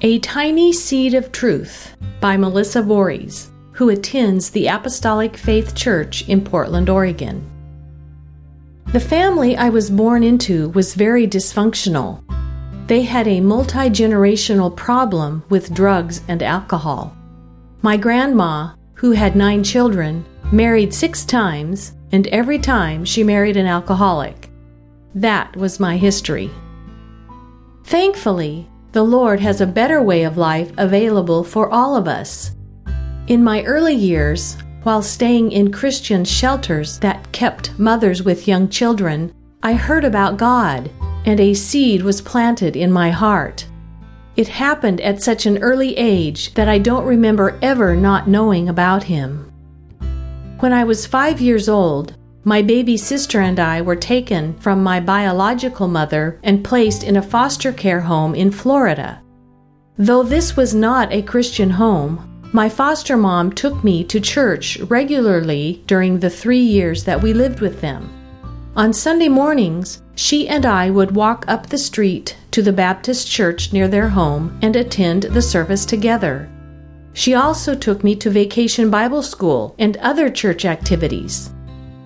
A Tiny Seed of Truth by Melissa Voorhees, who attends the Apostolic Faith Church in Portland, Oregon. The family I was born into was very dysfunctional. They had a multi generational problem with drugs and alcohol. My grandma, who had nine children, married six times, and every time she married an alcoholic. That was my history. Thankfully, the Lord has a better way of life available for all of us. In my early years, while staying in Christian shelters that kept mothers with young children, I heard about God, and a seed was planted in my heart. It happened at such an early age that I don't remember ever not knowing about Him. When I was five years old, my baby sister and I were taken from my biological mother and placed in a foster care home in Florida. Though this was not a Christian home, my foster mom took me to church regularly during the three years that we lived with them. On Sunday mornings, she and I would walk up the street to the Baptist church near their home and attend the service together. She also took me to vacation Bible school and other church activities.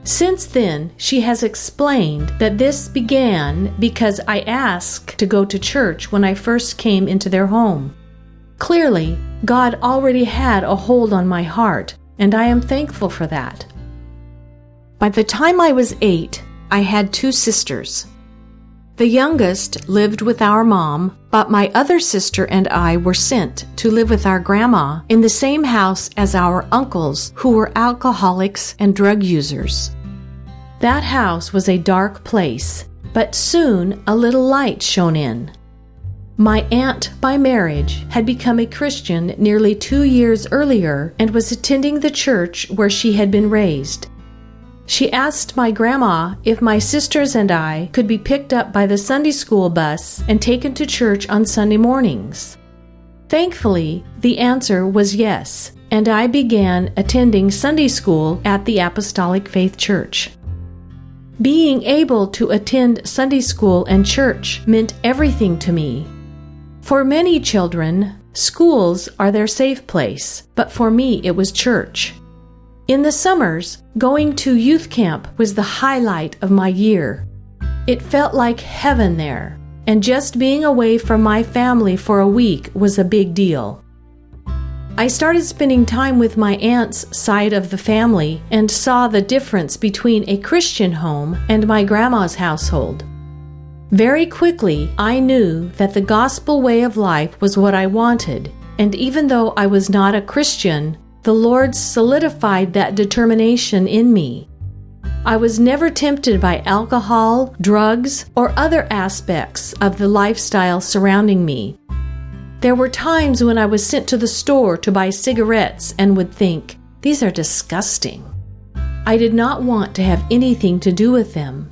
Since then, she has explained that this began because I asked to go to church when I first came into their home. Clearly, God already had a hold on my heart, and I am thankful for that. By the time I was eight, I had two sisters. The youngest lived with our mom, but my other sister and I were sent to live with our grandma in the same house as our uncles who were alcoholics and drug users. That house was a dark place, but soon a little light shone in. My aunt by marriage had become a Christian nearly two years earlier and was attending the church where she had been raised. She asked my grandma if my sisters and I could be picked up by the Sunday school bus and taken to church on Sunday mornings. Thankfully, the answer was yes, and I began attending Sunday school at the Apostolic Faith Church. Being able to attend Sunday school and church meant everything to me. For many children, schools are their safe place, but for me it was church. In the summers, going to youth camp was the highlight of my year. It felt like heaven there, and just being away from my family for a week was a big deal. I started spending time with my aunt's side of the family and saw the difference between a Christian home and my grandma's household. Very quickly, I knew that the gospel way of life was what I wanted, and even though I was not a Christian, the Lord solidified that determination in me. I was never tempted by alcohol, drugs, or other aspects of the lifestyle surrounding me. There were times when I was sent to the store to buy cigarettes and would think, these are disgusting. I did not want to have anything to do with them.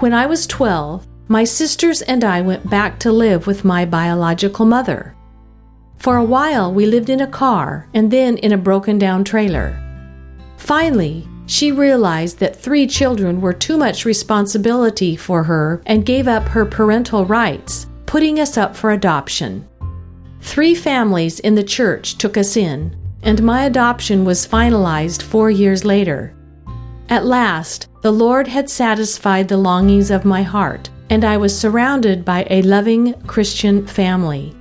When I was 12, my sisters and I went back to live with my biological mother. For a while, we lived in a car and then in a broken down trailer. Finally, she realized that three children were too much responsibility for her and gave up her parental rights putting us up for adoption. Three families in the church took us in, and my adoption was finalized four years later. At last, the Lord had satisfied the longings of my heart, and I was surrounded by a loving Christian family.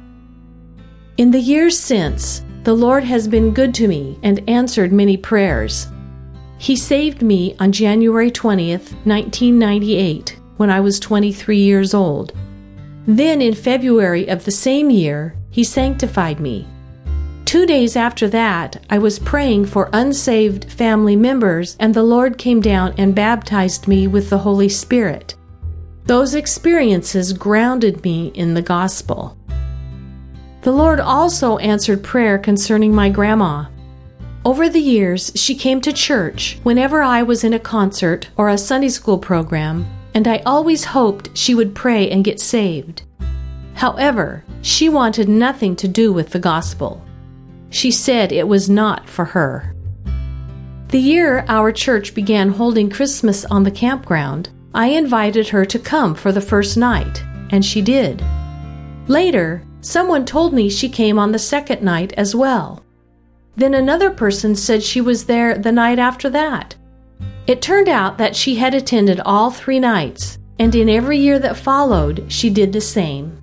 In the years since, the Lord has been good to me and answered many prayers. He saved me on January 20th, 1998, when I was 23 years old. Then in February of the same year, he sanctified me. Two days after that, I was praying for unsaved family members, and the Lord came down and baptized me with the Holy Spirit. Those experiences grounded me in the gospel. The Lord also answered prayer concerning my grandma. Over the years, she came to church whenever I was in a concert or a Sunday school program, and I always hoped she would pray and get saved. However, she wanted nothing to do with the gospel. She said it was not for her. The year our church began holding Christmas on the campground, I invited her to come for the first night, and she did. Later, Someone told me she came on the second night as well. Then another person said she was there the night after that. It turned out that she had attended all three nights, and in every year that followed, she did the same.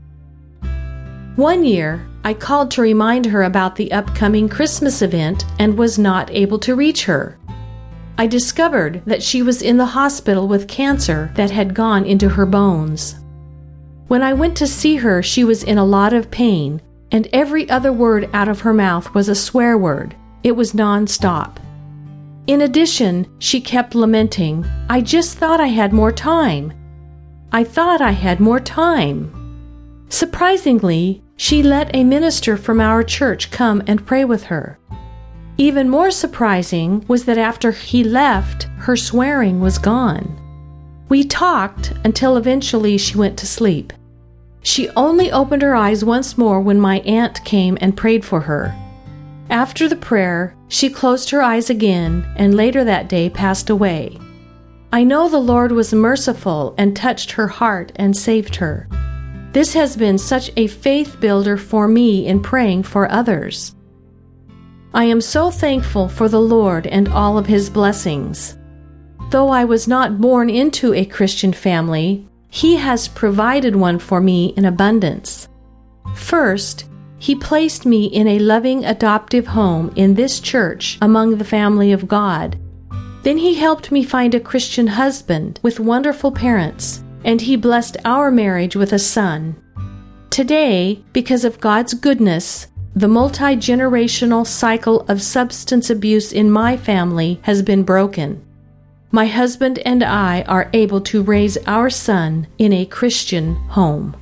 One year, I called to remind her about the upcoming Christmas event and was not able to reach her. I discovered that she was in the hospital with cancer that had gone into her bones. When I went to see her, she was in a lot of pain, and every other word out of her mouth was a swear word. It was nonstop. In addition, she kept lamenting, I just thought I had more time. I thought I had more time. Surprisingly, she let a minister from our church come and pray with her. Even more surprising was that after he left, her swearing was gone. We talked until eventually she went to sleep. She only opened her eyes once more when my aunt came and prayed for her. After the prayer, she closed her eyes again and later that day passed away. I know the Lord was merciful and touched her heart and saved her. This has been such a faith builder for me in praying for others. I am so thankful for the Lord and all of His blessings. Though I was not born into a Christian family, He has provided one for me in abundance. First, he placed me in a loving adoptive home in this church among the family of God. Then He helped me find a Christian husband with wonderful parents, and He blessed our marriage with a son. Today, because of God's goodness, the multi generational cycle of substance abuse in my family has been broken. My husband and I are able to raise our son in a Christian home.